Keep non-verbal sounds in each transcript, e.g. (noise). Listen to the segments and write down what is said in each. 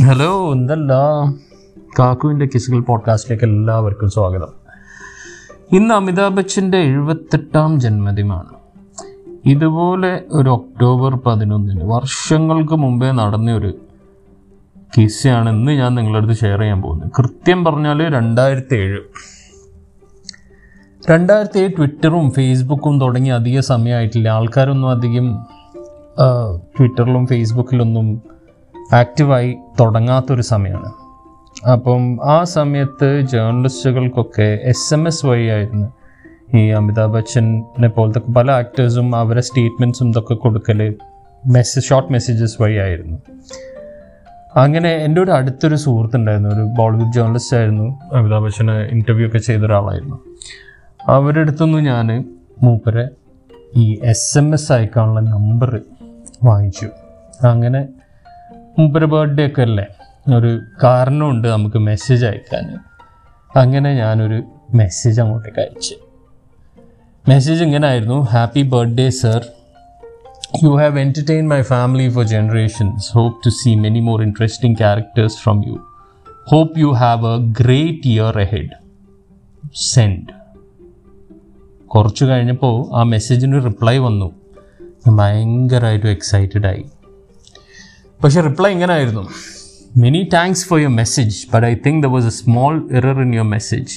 Hello എന്തല്ല? കാക്കുവിന്റെ കിസുകൾ പോഡ്കാസ്റ്റിലേക്ക് എല്ലാവർക്കും സ്വാഗതം. ഇന്ന് അമിതാഭ് ബച്ചന്റെ എഴുപത്തെട്ടാം ജന്മദിനമാണ്. ഇതുപോലെ ഒരു ഒക്ടോബർ പതിനൊന്നിന് വർഷങ്ങൾക്ക് മുമ്പേ നടന്ന ഒരു കിസ്സാണ് ഇന്ന് ഞാൻ നിങ്ങളുടെ അടുത്ത് ഷെയർ ചെയ്യാൻ പോകുന്നത്. കൃത്യം പറഞ്ഞാൽ രണ്ടായിരത്തി ഏഴ് രണ്ടായിരത്തി ഏഴ് ട്വിറ്ററും ഫേസ്ബുക്കും തുടങ്ങി അധിക സമയമായിട്ടില്ല. ആൾക്കാരൊന്നും അധികം ട്വിറ്ററിലും ഫേസ്ബുക്കിലൊന്നും ആക്റ്റീവായി തുടങ്ങാത്തൊരു സമയമാണ്. അപ്പം ആ സമയത്ത് ജേർണലിസ്റ്റുകൾക്കൊക്കെ എസ് എം എസ് വഴിയായിരുന്നു ഈ അമിതാഭ് ബച്ചനെ പോലത്തെ പല ആക്ടേഴ്സും അവരെ സ്റ്റേറ്റ്മെന്റ്സും ഇതൊക്കെ കൊടുക്കൽ മെസ്സേജ് ഷോർട്ട് മെസ്സേജസ് വഴിയായിരുന്നു. അങ്ങനെ എന്റെ ഒരു അടുത്തൊരു സുഹൃത്തുണ്ടായിരുന്നു ഒരു ബോളിവുഡ് ജേർണലിസ്റ്റ് ആയിരുന്നു അമിതാഭ് ബച്ചന് ഇന്റർവ്യൂ ഒക്കെ ചെയ്ത ഒരാളായിരുന്നു അവരുടെ അടുത്തുനിന്ന് ഞാൻ മൂപ്പരെ ഈ എസ് എം എസ് അയക്കാനുള്ള നമ്പർ വാങ്ങിച്ചു. അങ്ങനെ മൂപ്പരെ ബർത്ത്ഡേ ഒക്കെ അല്ലേ? ഒരു കാരണമുണ്ട് നമുക്ക് മെസ്സേജ് അയക്കാൻ അങ്ങനെ ഞാനൊരു മെസ്സേജ് അങ്ങോട്ടേക്ക് അയച്ചു. മെസ്സേജ് ഇങ്ങനെ ആയിരുന്നു happy birthday sir you have entertain my family for generations hope to see many more interesting characters from you. Hope you have a great year ahead send കുറച്ച് കഴിഞ്ഞപ്പോൾ ആ മെസ്സേജിന് റിപ്ലൈ വന്നു. ഭയങ്കരമായിട്ട് എക്സൈറ്റഡ് ആയി. പക്ഷെ റിപ്ലൈ ഇങ്ങനെ ആയിരുന്നു many thanks for your message but I think the was a small error in your message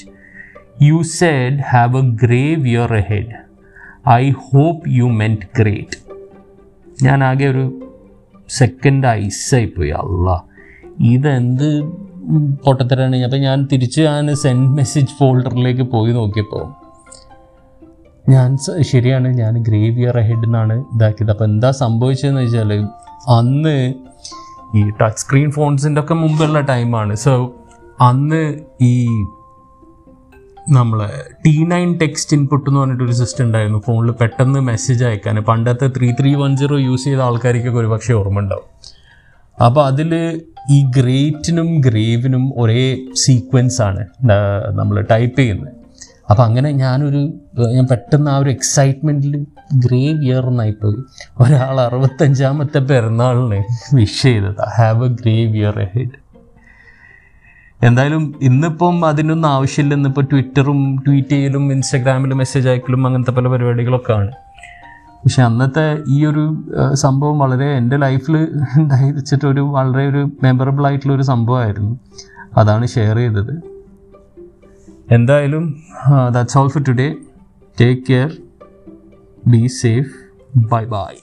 you said have a grave your a head I hope you meant great ഞാൻ ആകെ ഒരു second ഐസായി പോയി. അല്ല ഇതെന്ത് പൊട്ടത്തരാണ്? അപ്പം ഞാൻ തിരിച്ച് ഞാൻ സെൻഡ് മെസ്സേജ് ഫോൾഡറിലേക്ക് പോയി നോക്കിയപ്പോൾ ഞാൻ ശരിയാണ് ഞാൻ ഗ്രേവ് യുവർ എ ഹെഡ് എന്നാണ് ഇതാക്കിയത്. അപ്പോൾ എന്താ സംഭവിച്ചതെന്ന് വെച്ചാൽ അന്ന് ഈ ടച്ച് സ്ക്രീൻ ഫോൺസിന്റെ ഒക്കെ മുമ്പുള്ള ടൈമാണ് സോ അന്ന് ഈ നമ്മളെ ടി നയൻ ടെക്സ്റ്റ് ഇൻപുട്ട് എന്ന് പറഞ്ഞിട്ടൊരു സിസ്റ്റം ഉണ്ടായിരുന്നു. ഫോണിൽ പെട്ടെന്ന് മെസ്സേജ് അയക്കാൻ. പണ്ടത്തെ three three one zero use ചെയ്ത ആൾക്കാർക്കൊക്കെ ഒരു പക്ഷേ ഓർമ്മ ഉണ്ടാവും. അപ്പോൾ അതിൽ ഈ ഗ്രേറ്റിനും ഗ്രേവിനും ഒരേ സീക്വൻസ് ആണ് നമ്മൾ ടൈപ്പ് ചെയ്യുന്നത്. അപ്പോൾ അങ്ങനെ ഞാനൊരു ഞാൻ പെട്ടെന്ന് ആ ഒരു എക്സൈറ്റ്മെന്റിൽ ഗ്രേവ് ഇയർ എന്നായിപ്പോയി ഒരാൾ അറുപത്തഞ്ചാമത്തെ പിറന്നാളിന് വിഷ് ചെയ്തത് have a grave year head എന്തായാലും ഇന്നിപ്പം അതിനൊന്നും ആവശ്യമില്ല. ഇന്നിപ്പോൾ ട്വിറ്ററും ട്വീറ്റ് ചെയ്യലും ഇൻസ്റ്റാഗ്രാമിൽ മെസ്സേജ് അയക്കലും അങ്ങനത്തെ പല പരിപാടികളൊക്കെ ആണ് പക്ഷെ അന്നത്തെ ഈ ഒരു സംഭവം വളരെ എന്റെ ലൈഫിൽ (laughs) ഉണ്ടായി വെച്ചിട്ടൊരു വളരെ ഒരു മെമ്മറബിൾ ആയിട്ടുള്ള ഒരു സംഭവമായിരുന്നു. അതാണ് ഷെയർ ചെയ്തത്. എന്തായാലും that's all for today take care be safe bye bye